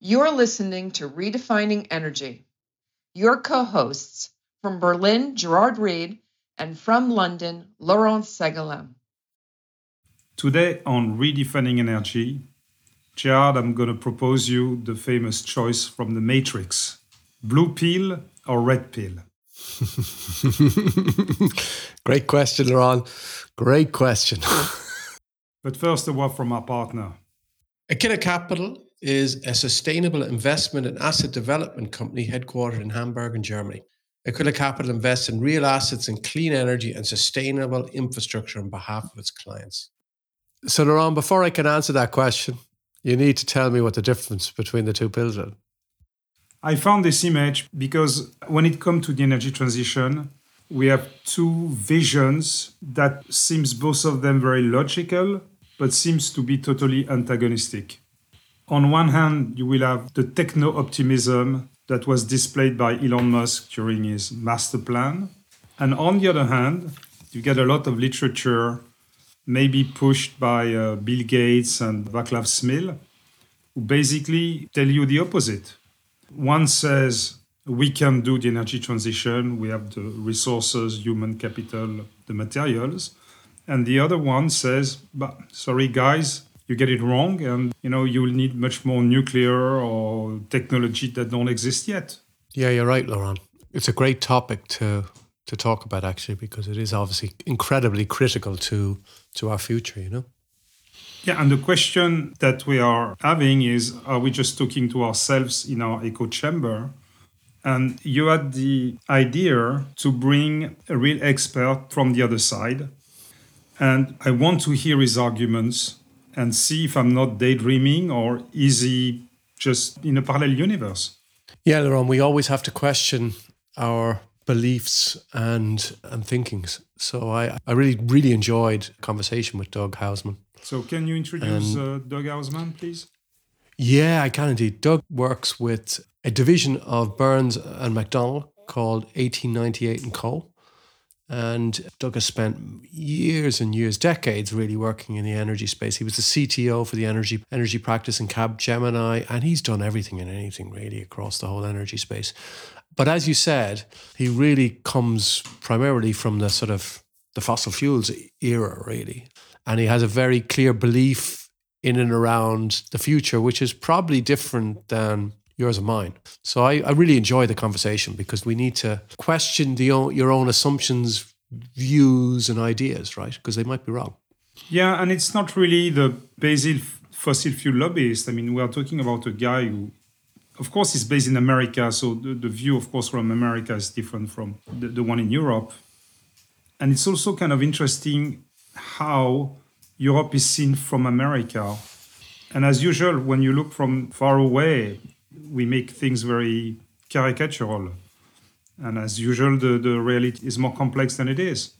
You're listening to Redefining Energy. Your co hosts from Berlin, Gerard Reid, and from London, Laurent Segalen. Today on Redefining Energy, Gerard, I'm going to propose you the famous choice from the Matrix blue pill or red pill? Great question, Laurent. Great question. but first, a word from our partner. Aquila Capital is a sustainable investment and asset development company headquartered in Hamburg, in Germany. Aquila Capital invests in real assets in clean energy and sustainable infrastructure on behalf of its clients. So, Laurent, before I can answer that question, you need to tell me what the difference between the two pills are. I found this image because when it comes to the energy transition, we have two visions that seems both of them very logical, but seems to be totally antagonistic. On one hand, you will have the techno optimism that was displayed by Elon Musk during his master plan. And on the other hand, you get a lot of literature, maybe pushed by uh, Bill Gates and Vaclav Smil, who basically tell you the opposite. One says we can do the energy transition, we have the resources, human capital, the materials. And the other one says, but sorry guys, you get it wrong and you know you will need much more nuclear or technology that don't exist yet. Yeah you're right laurent. It's a great topic to to talk about actually because it is obviously incredibly critical to to our future you know? Yeah and the question that we are having is are we just talking to ourselves in our echo chamber? And you had the idea to bring a real expert from the other side. And i want to hear his arguments and see if I'm not daydreaming or is he just in a parallel universe? Yeah, Laurent, we always have to question our beliefs and and thinkings. So I, I really, really enjoyed conversation with Doug Houseman. So can you introduce uh, Doug Houseman, please? Yeah, I can indeed. Doug works with a division of Burns and McDonnell called 1898 and Co. And Doug has spent years and years, decades really working in the energy space. He was the CTO for the energy energy practice in Capgemini, and he's done everything and anything really across the whole energy space. But as you said, he really comes primarily from the sort of the fossil fuels era, really. And he has a very clear belief in and around the future, which is probably different than yours and mine. So I, I really enjoy the conversation because we need to question the your own assumptions, views, and ideas, right? Because they might be wrong. Yeah, and it's not really the basic fossil fuel lobbyist. I mean, we are talking about a guy who, of course, is based in America. So the, the view, of course, from America is different from the, the one in Europe. And it's also kind of interesting how Europe is seen from America. And as usual, when you look from far away, we make things very caricatural. And as usual, the, the reality is more complex than it is.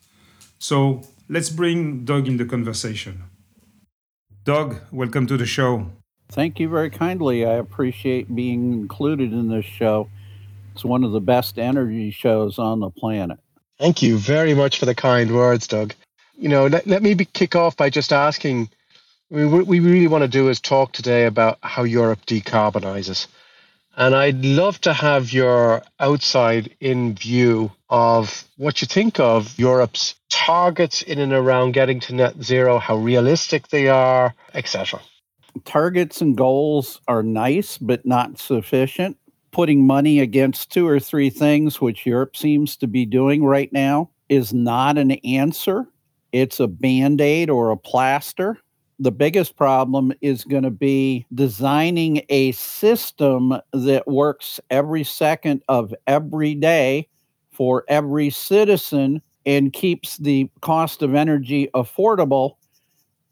So let's bring Doug in the conversation. Doug, welcome to the show. Thank you very kindly. I appreciate being included in this show. It's one of the best energy shows on the planet. Thank you very much for the kind words, Doug. You know, let, let me be, kick off by just asking I mean, what we really want to do is talk today about how Europe decarbonizes. And I'd love to have your outside in view of what you think of Europe's targets in and around getting to net zero, how realistic they are, etc. Targets and goals are nice, but not sufficient. Putting money against two or three things, which Europe seems to be doing right now, is not an answer. It's a band aid or a plaster the biggest problem is going to be designing a system that works every second of every day for every citizen and keeps the cost of energy affordable.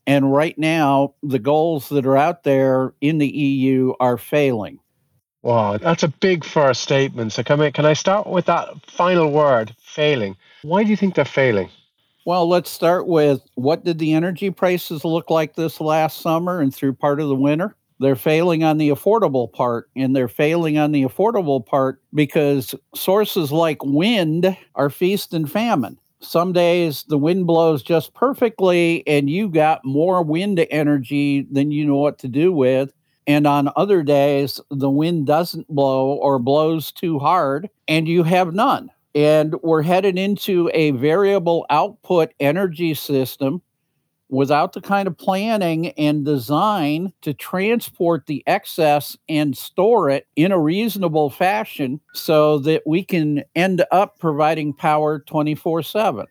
And right now, the goals that are out there in the EU are failing. Wow, that's a big first statement. So, can I, can I start with that final word, failing? Why do you think they're failing? Well, let's start with what did the energy prices look like this last summer and through part of the winter? They're failing on the affordable part, and they're failing on the affordable part because sources like wind are feast and famine. Some days the wind blows just perfectly, and you got more wind energy than you know what to do with. And on other days, the wind doesn't blow or blows too hard, and you have none. And we're headed into a variable output energy system without the kind of planning and design to transport the excess and store it in a reasonable fashion so that we can end up providing power 24 7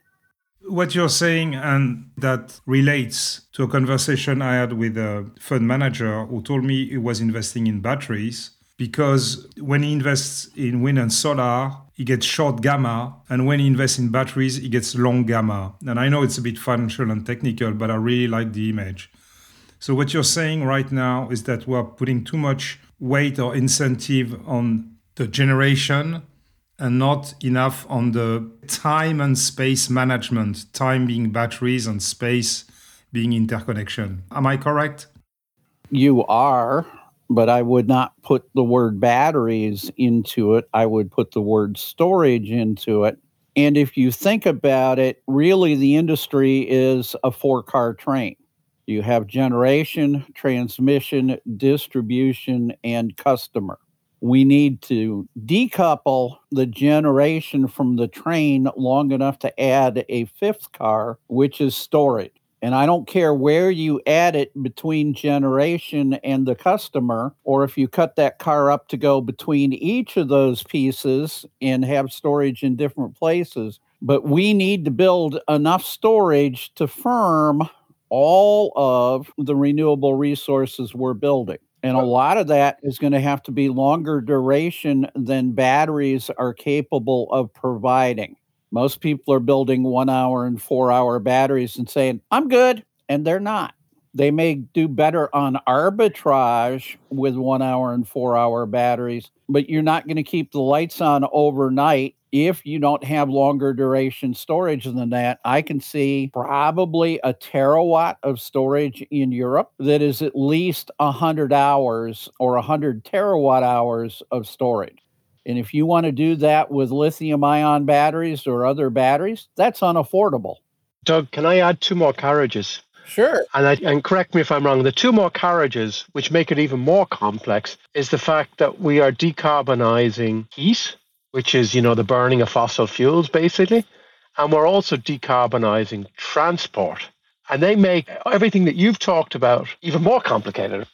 what you're saying and that relates to a conversation i had with a fund manager who told me he was investing in batteries because when he invests in wind and solar, he gets short gamma, and when he invests in batteries, he gets long gamma. And I know it's a bit financial and technical, but I really like the image. So, what you're saying right now is that we're putting too much weight or incentive on the generation and not enough on the time and space management, time being batteries and space being interconnection. Am I correct? You are but I would not put the word batteries into it. I would put the word storage into it. And if you think about it, really the industry is a four car train. You have generation, transmission, distribution, and customer. We need to decouple the generation from the train long enough to add a fifth car, which is storage. And I don't care where you add it between generation and the customer, or if you cut that car up to go between each of those pieces and have storage in different places. But we need to build enough storage to firm all of the renewable resources we're building. And a lot of that is going to have to be longer duration than batteries are capable of providing. Most people are building one hour and four hour batteries and saying, I'm good. And they're not. They may do better on arbitrage with one hour and four hour batteries, but you're not going to keep the lights on overnight if you don't have longer duration storage than that. I can see probably a terawatt of storage in Europe that is at least 100 hours or 100 terawatt hours of storage. And if you want to do that with lithium ion batteries or other batteries, that's unaffordable. Doug, can I add two more carriages? Sure. And, I, and correct me if I'm wrong, the two more carriages, which make it even more complex, is the fact that we are decarbonizing heat, which is, you know, the burning of fossil fuels, basically. And we're also decarbonizing transport. And they make everything that you've talked about even more complicated.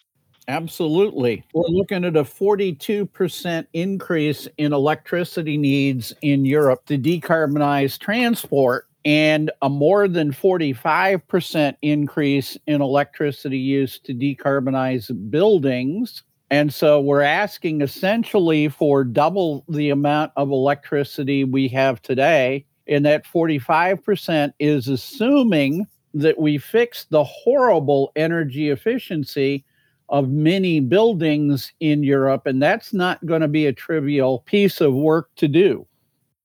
Absolutely. We're looking at a 42% increase in electricity needs in Europe to decarbonize transport and a more than 45% increase in electricity use to decarbonize buildings. And so we're asking essentially for double the amount of electricity we have today. And that 45% is assuming that we fix the horrible energy efficiency of many buildings in Europe, and that's not going to be a trivial piece of work to do.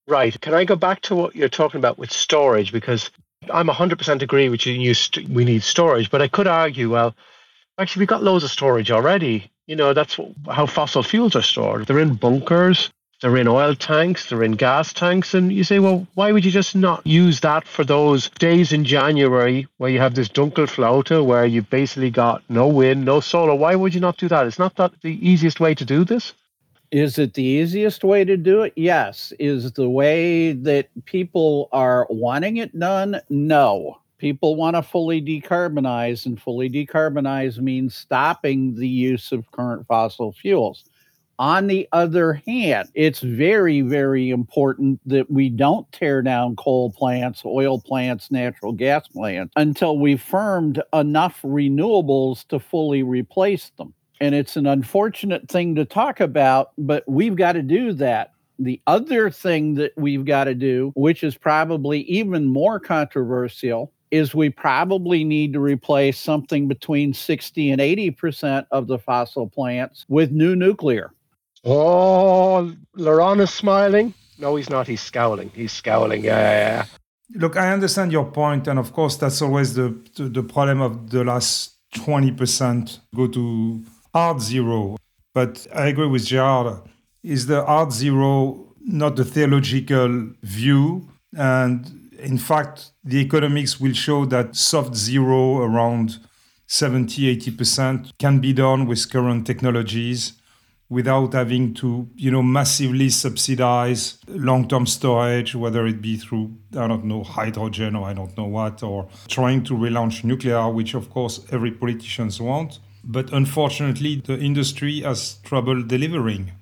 Right. Can I go back to what you're talking about with storage? Because I'm 100% agree with you. we need storage, but I could argue, well, actually, we've got loads of storage already. You know, that's how fossil fuels are stored. They're in bunkers. They're in oil tanks, they're in gas tanks. And you say, well, why would you just not use that for those days in January where you have this Dunkelflaute, where you've basically got no wind, no solar? Why would you not do that? It's not that the easiest way to do this? Is it the easiest way to do it? Yes. Is the way that people are wanting it done? No. People want to fully decarbonize, and fully decarbonize means stopping the use of current fossil fuels. On the other hand, it's very, very important that we don't tear down coal plants, oil plants, natural gas plants until we've firmed enough renewables to fully replace them. And it's an unfortunate thing to talk about, but we've got to do that. The other thing that we've got to do, which is probably even more controversial, is we probably need to replace something between 60 and 80% of the fossil plants with new nuclear. Oh, is smiling. No, he's not. He's scowling. He's scowling. Yeah, yeah, yeah. Look, I understand your point, and of course, that's always the the, the problem of the last twenty percent go to hard zero. But I agree with Gerard. Is the hard zero not the theological view? And in fact, the economics will show that soft zero around 70, 80% can be done with current technologies without having to, you know, massively subsidize long-term storage, whether it be through, I don't know, hydrogen or I don't know what, or trying to relaunch nuclear, which of course every politicians want. But unfortunately, the industry has trouble delivering.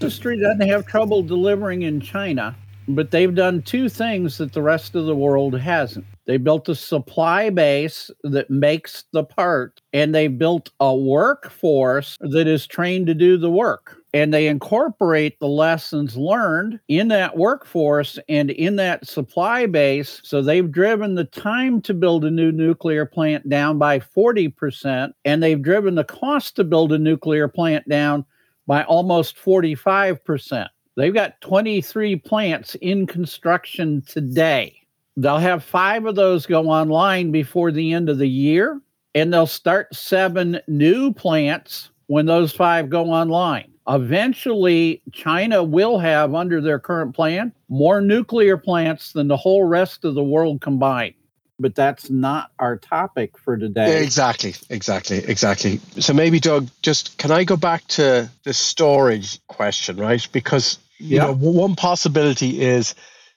Industry doesn't have trouble delivering in China, but they've done two things that the rest of the world hasn't. They built a supply base that makes the part, and they built a workforce that is trained to do the work. And they incorporate the lessons learned in that workforce and in that supply base. So they've driven the time to build a new nuclear plant down by 40%, and they've driven the cost to build a nuclear plant down by almost 45%. They've got 23 plants in construction today. They'll have five of those go online before the end of the year, and they'll start seven new plants when those five go online. Eventually, China will have, under their current plan, more nuclear plants than the whole rest of the world combined. But that's not our topic for today. Exactly, exactly, exactly. So maybe, Doug, just can I go back to the storage question, right? Because you know, one possibility is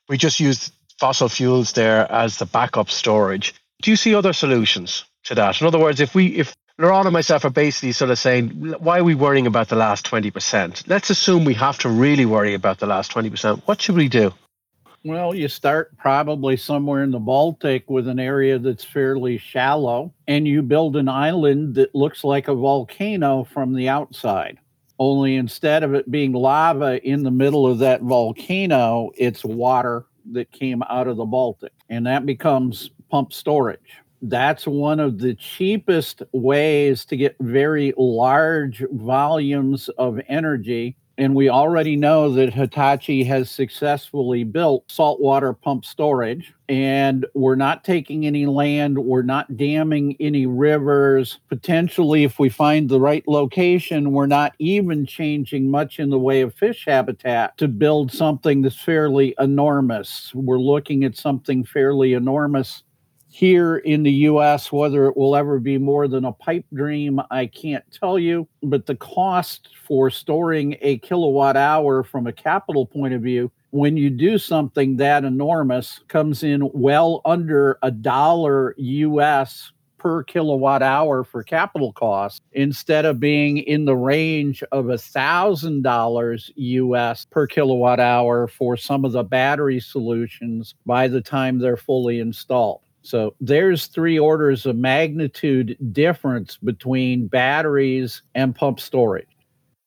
we just use fossil fuels there as the backup storage. Do you see other solutions to that? In other words, if we if Laurent and myself are basically sort of saying, why are we worrying about the last 20%? Let's assume we have to really worry about the last 20%. What should we do? Well, you start probably somewhere in the Baltic with an area that's fairly shallow, and you build an island that looks like a volcano from the outside. Only instead of it being lava in the middle of that volcano, it's water that came out of the Baltic, and that becomes pump storage. That's one of the cheapest ways to get very large volumes of energy and we already know that Hitachi has successfully built saltwater pump storage. And we're not taking any land, we're not damming any rivers. Potentially, if we find the right location, we're not even changing much in the way of fish habitat to build something that's fairly enormous. We're looking at something fairly enormous here in the US, whether it will ever be more than a pipe dream, I can't tell you. But the cost for storing a kilowatt hour from a capital point of view, when you do something that enormous, comes in well under a dollar US per kilowatt hour for capital costs instead of being in the range of a thousand dollars US per kilowatt hour for some of the battery solutions by the time they're fully installed. So there's three orders of magnitude difference between batteries and pump storage.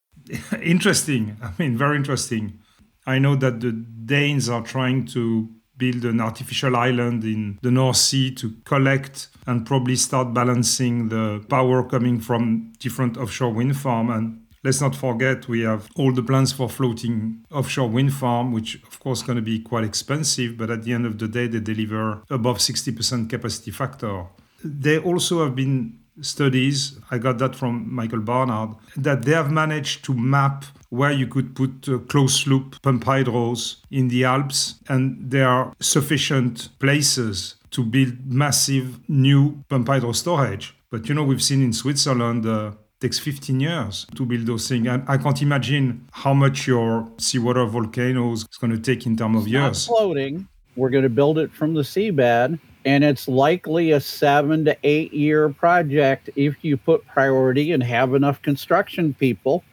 Interesting. I mean, very interesting. I know that the Danes are trying to build an artificial island in the North Sea to collect and probably start balancing the power coming from different offshore wind farm and Let's not forget we have all the plans for floating offshore wind farm, which of course going to be quite expensive, but at the end of the day they deliver above 60% capacity factor. There also have been studies, I got that from Michael Barnard, that they have managed to map where you could put closed loop pump hydros in the Alps, and there are sufficient places to build massive new pump hydro storage. But you know, we've seen in Switzerland uh, takes 15 years to build those things. And I can't imagine how much your seawater volcanoes is going to take in terms of years. Not floating. We're going to build it from the seabed. And it's likely a seven to eight year project if you put priority and have enough construction people.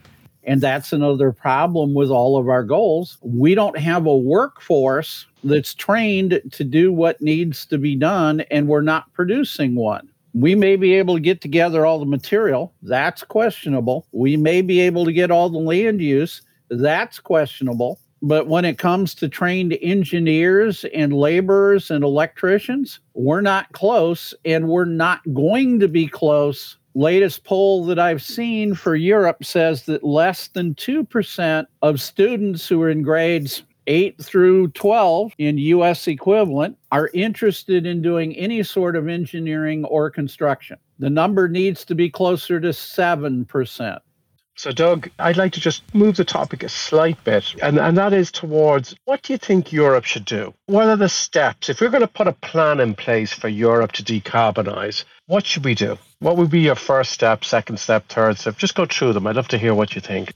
And that's another problem with all of our goals. We don't have a workforce that's trained to do what needs to be done, and we're not producing one. We may be able to get together all the material. That's questionable. We may be able to get all the land use. That's questionable. But when it comes to trained engineers and laborers and electricians, we're not close and we're not going to be close. Latest poll that I've seen for Europe says that less than 2% of students who are in grades 8 through 12 in US equivalent are interested in doing any sort of engineering or construction. The number needs to be closer to 7%. So, Doug, I'd like to just move the topic a slight bit, and, and that is towards what do you think Europe should do? What are the steps? If we're going to put a plan in place for Europe to decarbonize, what should we do? What would be your first step, second step, third step? Just go through them. I'd love to hear what you think.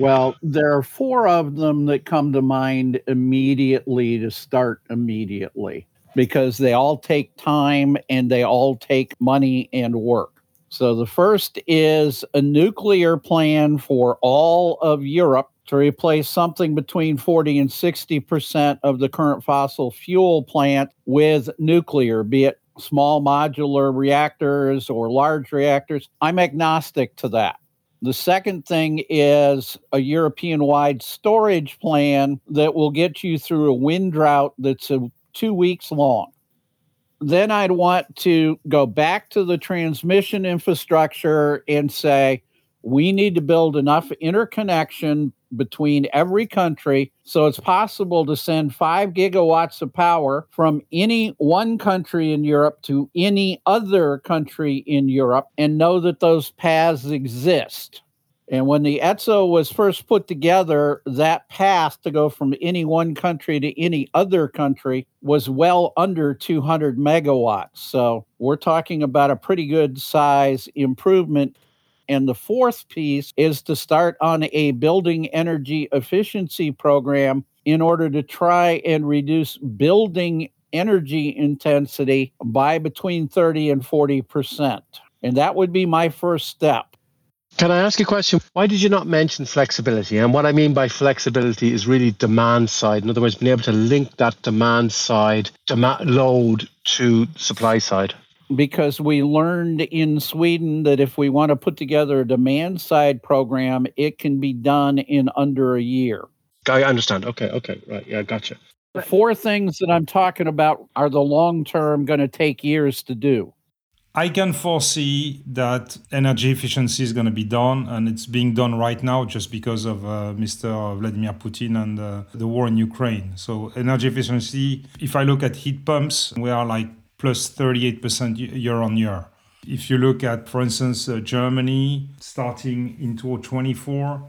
Well, there are four of them that come to mind immediately to start immediately because they all take time and they all take money and work. So the first is a nuclear plan for all of Europe to replace something between 40 and 60% of the current fossil fuel plant with nuclear, be it small modular reactors or large reactors. I'm agnostic to that. The second thing is a European wide storage plan that will get you through a wind drought that's a, two weeks long. Then I'd want to go back to the transmission infrastructure and say, we need to build enough interconnection between every country so it's possible to send five gigawatts of power from any one country in Europe to any other country in Europe and know that those paths exist. And when the ETSO was first put together, that path to go from any one country to any other country was well under 200 megawatts. So we're talking about a pretty good size improvement and the fourth piece is to start on a building energy efficiency program in order to try and reduce building energy intensity by between 30 and 40%. And that would be my first step. Can I ask a question? Why did you not mention flexibility? And what I mean by flexibility is really demand side. In other words, being able to link that demand side demand load to supply side because we learned in Sweden that if we want to put together a demand side program, it can be done in under a year. I understand. Okay, okay, right. Yeah, gotcha. The four things that I'm talking about are the long term going to take years to do. I can foresee that energy efficiency is going to be done, and it's being done right now just because of uh, Mr. Vladimir Putin and uh, the war in Ukraine. So, energy efficiency, if I look at heat pumps, we are like plus 38% year on year. If you look at, for instance, uh, Germany, starting in 2024,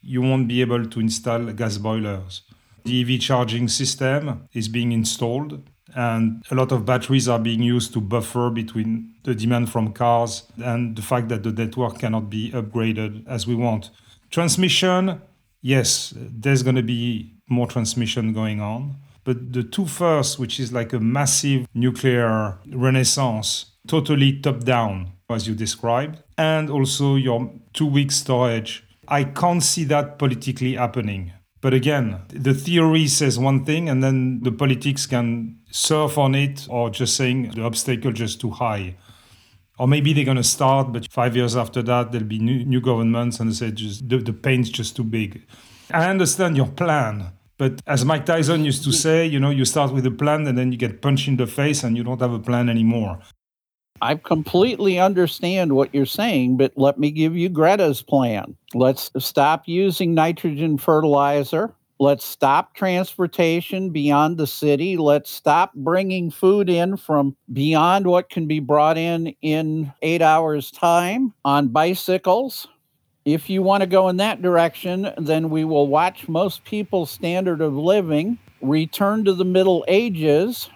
you won't be able to install gas boilers. The EV charging system is being installed, and a lot of batteries are being used to buffer between the demand from cars and the fact that the network cannot be upgraded as we want. Transmission, yes, there's going to be more transmission going on. But the two first, which is like a massive nuclear renaissance, totally top down, as you described, and also your two week storage, I can't see that politically happening. But again, the theory says one thing, and then the politics can surf on it or just saying the obstacle just too high. Or maybe they're going to start, but five years after that, there'll be new, new governments and they say just the, the pain's just too big. I understand your plan, but as Mike Tyson used to say, you know, you start with a plan and then you get punched in the face and you don't have a plan anymore. I completely understand what you're saying, but let me give you Greta's plan. Let's stop using nitrogen fertilizer. Let's stop transportation beyond the city. Let's stop bringing food in from beyond what can be brought in in eight hours' time on bicycles if you want to go in that direction, then we will watch most people's standard of living return to the Middle Ages.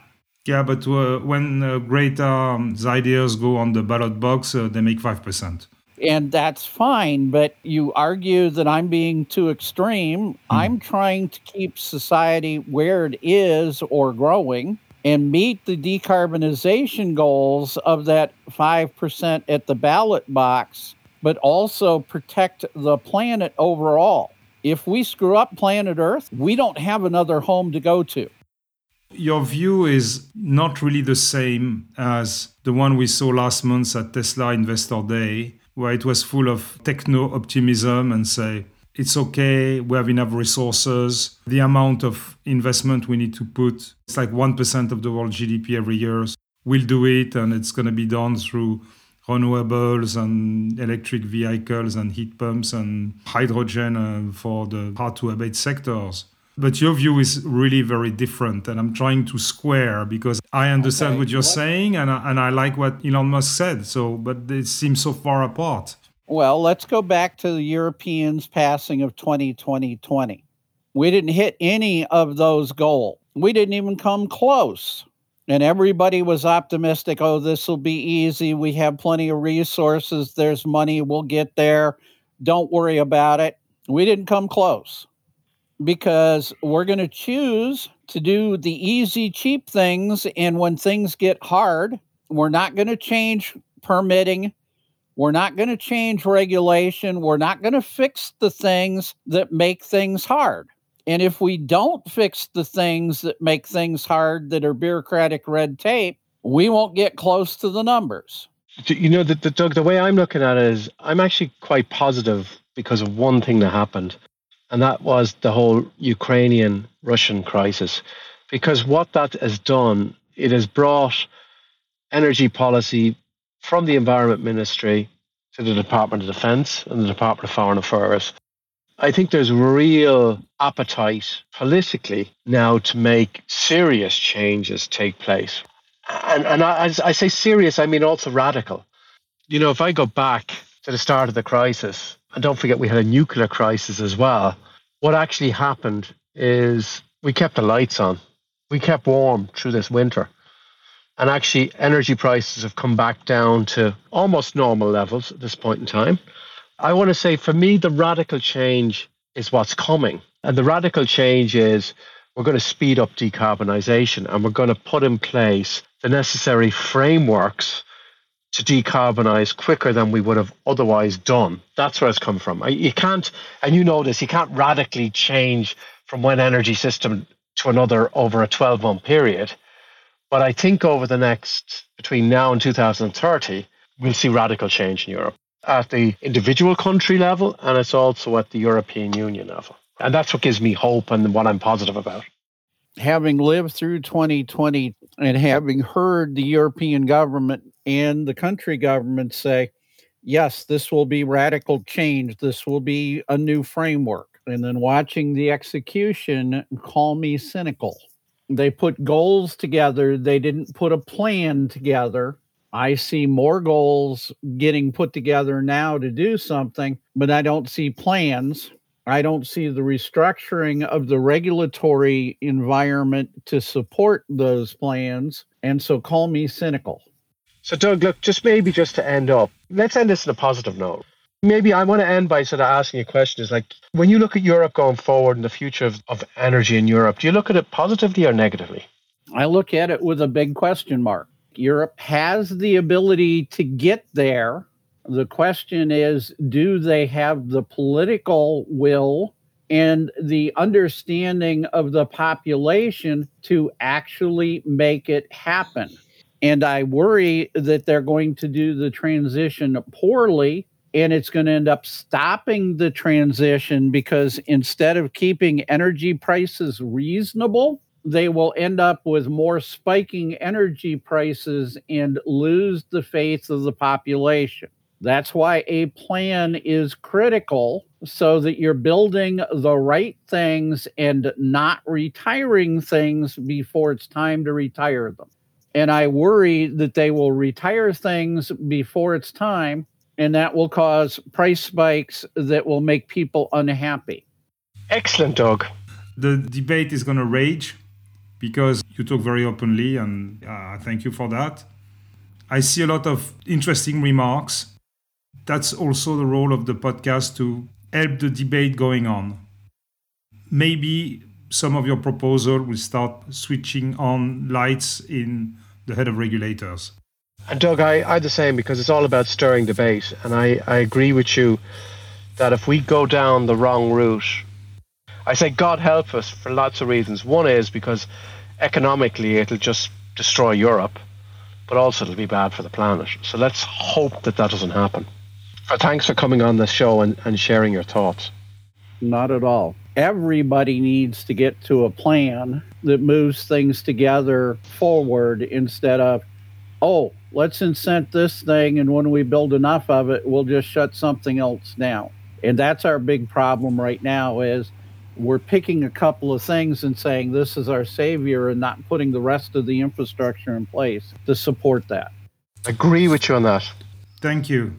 Yeah, but uh, when uh, great um, ideas go on the ballot box, uh, they make 5%. And that's fine, but you argue that I'm being too extreme. Mm. I'm trying to keep society where it is or growing and meet the decarbonization goals of that 5% at the ballot box but also protect the planet overall. If we screw up planet Earth, we don't have another home to go to. Your view is not really the same as the one we saw last month at Tesla Investor Day, where it was full of techno optimism and say, it's okay, we have enough resources. The amount of investment we need to put, it's like 1% of the world GDP every year. We'll do it, and it's going to be done through renewables and electric vehicles and heat pumps and hydrogen uh, for the hard to abate sectors. But your view is really very different, and I'm trying to square because I understand okay. what you're what? saying, and I, and I like what Elon Musk said. So, but it seems so far apart. Well, let's go back to the Europeans' passing of 2020. We didn't hit any of those goals. We didn't even come close. And everybody was optimistic. Oh, this will be easy. We have plenty of resources. There's money. We'll get there. Don't worry about it. We didn't come close because we're going to choose to do the easy, cheap things. And when things get hard, we're not going to change permitting. We're not going to change regulation. We're not going to fix the things that make things hard. And if we don't fix the things that make things hard that are bureaucratic red tape, we won't get close to the numbers. You know, the, the, Doug, the way I'm looking at it is I'm actually quite positive because of one thing that happened, and that was the whole Ukrainian Russian crisis. Because what that has done, it has brought energy policy from the Environment Ministry to the Department of Defense and the Department of Foreign Affairs. I think there's real appetite politically now to make serious changes take place. And, and I, as I say serious, I mean also radical. You know, if I go back to the start of the crisis, and don't forget we had a nuclear crisis as well, what actually happened is we kept the lights on. We kept warm through this winter. And actually, energy prices have come back down to almost normal levels at this point in time. I want to say for me, the radical change is what's coming. And the radical change is we're going to speed up decarbonisation and we're going to put in place the necessary frameworks to decarbonize quicker than we would have otherwise done. That's where it's come from. You can't, and you know this, you can't radically change from one energy system to another over a 12 month period. But I think over the next, between now and 2030, we'll see radical change in Europe at the individual country level and it's also at the European Union level. And that's what gives me hope and what I'm positive about. Having lived through 2020 and having heard the European government and the country government say, yes, this will be radical change, this will be a new framework. And then watching the execution call me cynical. They put goals together, they didn't put a plan together. I see more goals getting put together now to do something, but I don't see plans. I don't see the restructuring of the regulatory environment to support those plans. And so call me cynical. So, Doug, look, just maybe just to end up, let's end this on a positive note. Maybe I want to end by sort of asking a question is like, when you look at Europe going forward and the future of, of energy in Europe, do you look at it positively or negatively? I look at it with a big question mark. Europe has the ability to get there. The question is do they have the political will and the understanding of the population to actually make it happen? And I worry that they're going to do the transition poorly and it's going to end up stopping the transition because instead of keeping energy prices reasonable, they will end up with more spiking energy prices and lose the faith of the population. That's why a plan is critical so that you're building the right things and not retiring things before it's time to retire them. And I worry that they will retire things before it's time, and that will cause price spikes that will make people unhappy. Excellent, Doug. The debate is going to rage because you talk very openly, and uh, thank you for that. I see a lot of interesting remarks. That's also the role of the podcast to help the debate going on. Maybe some of your proposal will start switching on lights in the head of regulators. And Doug, I, I the same because it's all about stirring debate. And I, I agree with you that if we go down the wrong route, I say God help us for lots of reasons. One is because economically it'll just destroy Europe, but also it'll be bad for the planet. So let's hope that that doesn't happen. Thanks for coming on the show and, and sharing your thoughts. Not at all. Everybody needs to get to a plan that moves things together forward instead of, oh, let's incent this thing, and when we build enough of it, we'll just shut something else down. And that's our big problem right now is we're picking a couple of things and saying this is our savior and not putting the rest of the infrastructure in place to support that. Agree with you on that. Thank you.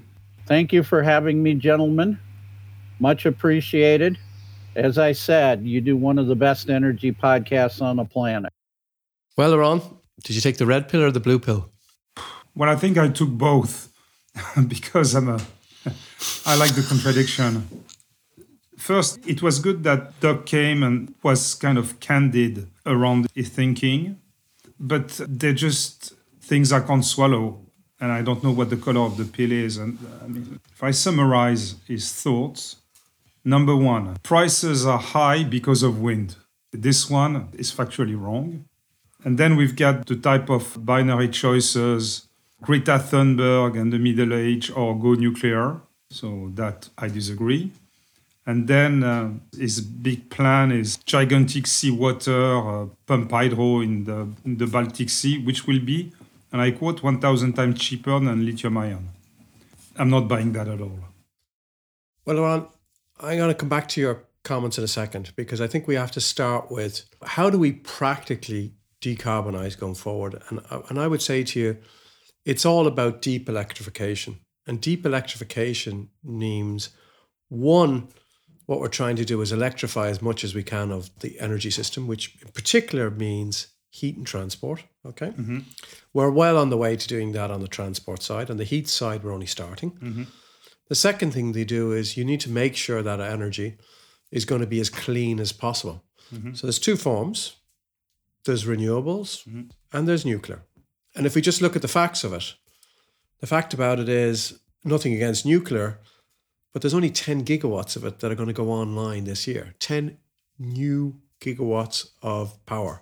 Thank you for having me, gentlemen. Much appreciated. As I said, you do one of the best energy podcasts on the planet. Well, Laurent, Did you take the red pill or the blue pill? Well, I think I took both because I'm a I like the contradiction. First, it was good that Doug came and was kind of candid around his thinking, but they're just things I can't swallow, and I don't know what the color of the pill is. And I mean, if I summarize his thoughts, number one, prices are high because of wind. This one is factually wrong. And then we've got the type of binary choices Greta Thunberg and the Middle Age or go nuclear. So that I disagree. And then uh, his big plan is gigantic seawater uh, pump hydro in the, in the Baltic Sea, which will be, and I quote, 1,000 times cheaper than lithium ion. I'm not buying that at all. Well, Laurent, I'm going to come back to your comments in a second because I think we have to start with how do we practically decarbonize going forward? And, uh, and I would say to you, it's all about deep electrification. And deep electrification means one, what we're trying to do is electrify as much as we can of the energy system, which in particular means heat and transport. Okay. Mm-hmm. We're well on the way to doing that on the transport side. On the heat side, we're only starting. Mm-hmm. The second thing they do is you need to make sure that energy is going to be as clean as possible. Mm-hmm. So there's two forms there's renewables mm-hmm. and there's nuclear. And if we just look at the facts of it, the fact about it is nothing against nuclear, but there's only 10 gigawatts of it that are going to go online this year. 10 new gigawatts of power.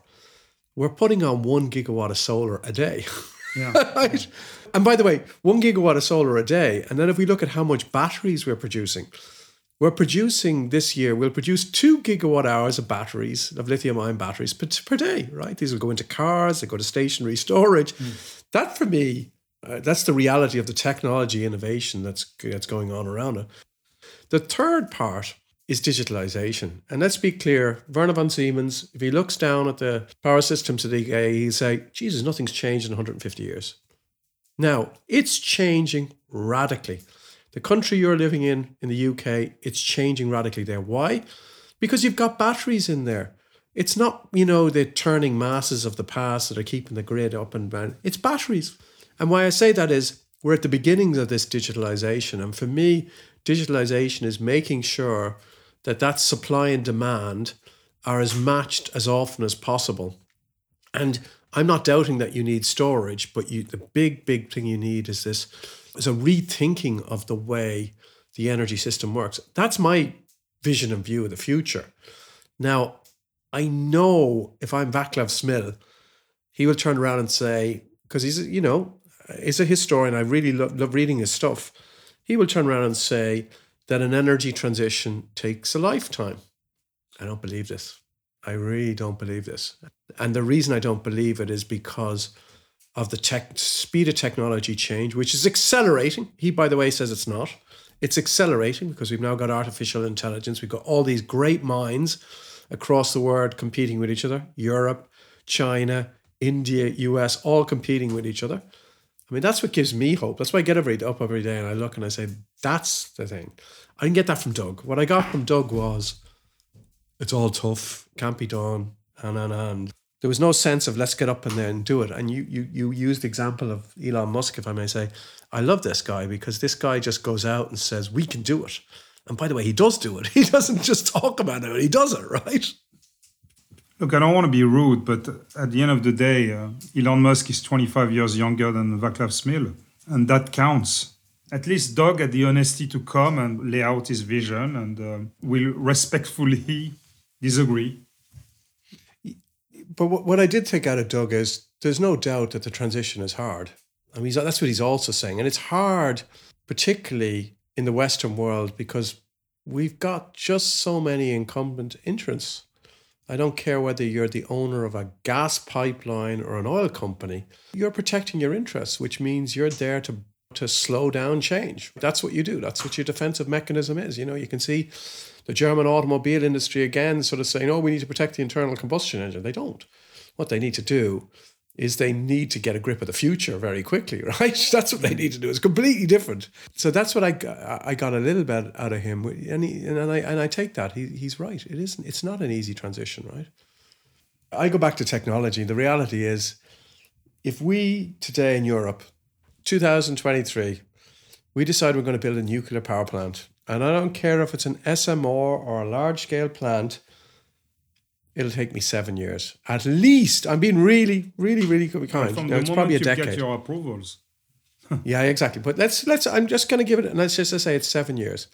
We're putting on one gigawatt of solar a day. Yeah. right? And by the way, one gigawatt of solar a day. And then if we look at how much batteries we're producing, we're producing this year, we'll produce two gigawatt hours of batteries, of lithium ion batteries per, per day, right? These will go into cars, they go to stationary storage. Mm. That for me, uh, that's the reality of the technology innovation that's, that's going on around it. The third part is digitalization. And let's be clear, Werner von Siemens, if he looks down at the power system today, he'll say, Jesus, nothing's changed in 150 years. Now, it's changing radically. The country you're living in, in the UK, it's changing radically there. Why? Because you've got batteries in there. It's not, you know, the turning masses of the past that are keeping the grid up and down. It's batteries. And why I say that is we're at the beginnings of this digitalization. And for me, digitalization is making sure that that supply and demand are as matched as often as possible. And I'm not doubting that you need storage, but you, the big, big thing you need is this is a rethinking of the way the energy system works. That's my vision and view of the future. Now, I know if I'm Vaclav Smil, he will turn around and say, because he's, you know, Uh, he's a historian. I really love, love reading his stuff. He will turn around and say that an energy transition takes a lifetime. I don't believe this. I really don't believe this. And the reason I don't believe it is because of the tech, speed of technology change, which is accelerating. He, by the way, says it's not. It's accelerating because we've now got artificial intelligence. We've got all these great minds across the world competing with each other Europe, China, India, US, all competing with each other. I mean, that's what gives me hope. That's why I get every up every day and I look and I say, that's the thing. I didn't get that from Doug. What I got from Doug was, it's all tough, can't be done, and and and there was no sense of let's get up and then do it. And you you you used the example of Elon Musk, if I may say. I love this guy because this guy just goes out and says we can do it. And by the way, he does do it. He doesn't just talk about it; he does it, right? Look, I don't want to be rude, but at the end of the day, uh, Elon Musk is 25 years younger than Vaclav Smil, and that counts. At least Doug had the honesty to come and lay out his vision, and uh, will respectfully disagree but what, I did take out of Doug is there's no doubt that the transition is hard. I mean, that's what he's also saying. And it's hard, particularly in the Western world, because we've got just so many incumbent entrants. I don't care whether you're the owner of a gas pipeline or an oil company, you're protecting your interests, which means you're there to to slow down change. That's what you do. That's what your defensive mechanism is. You know, you can see the German automobile industry again sort of saying, oh, we need to protect the internal combustion engine. They don't. What they need to do is they need to get a grip of the future very quickly, right? That's what they mm. need to do. It's completely different. So that's what I got, I got a little bit out of him, and he, and I and I take that. He, he's right. It isn't. It's not an easy transition, right? I go back to technology. The reality is, if we today in Europe, 2023, we decide we're going to build a nuclear power plant, and I don't care if it's an SMR or a large scale plant, it'll take me seven years at least. I'm being really, really, really kind. From Now, the it's probably a decade. get your approvals. Yeah, exactly. But let's let's. I'm just going to give it. And let's just say it's seven years.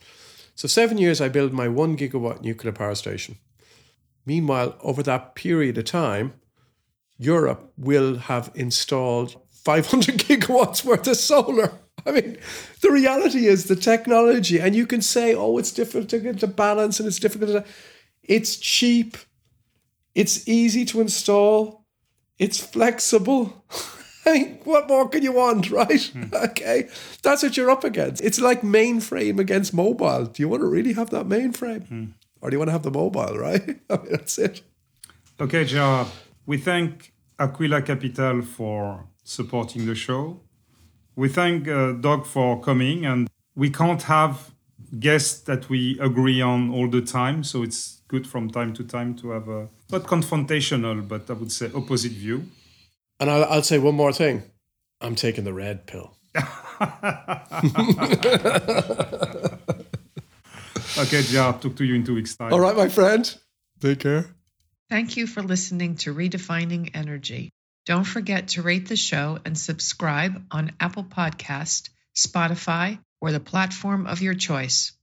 So seven years, I build my one gigawatt nuclear power station. Meanwhile, over that period of time, Europe will have installed 500 gigawatts worth of solar. I mean, the reality is the technology, and you can say, oh, it's difficult to, get to balance and it's difficult to. It's cheap, it's easy to install, it's flexible. I mean, what more can you want, right? Okay, that's what you're up against. It's like mainframe against mobile. Do you want to really have that mainframe? Or do you want to have the mobile, right? I mean, that's it. Okay, Gerard, we thank Aquila Capital for supporting the show. We thank uh, Doug for coming, and we can't have guests that we agree on all the time, so it's good from time to time to have a not confrontational, but I would say opposite view. And I'll, I'll say one more thing. I'm taking the red pill. Okay, Gerard, talk to you in two weeks' time. All right, my friend. Take care. Thank you for listening to Redefining Energy. Don't forget to rate the show and subscribe on Apple Podcast, Spotify, or the platform of your choice.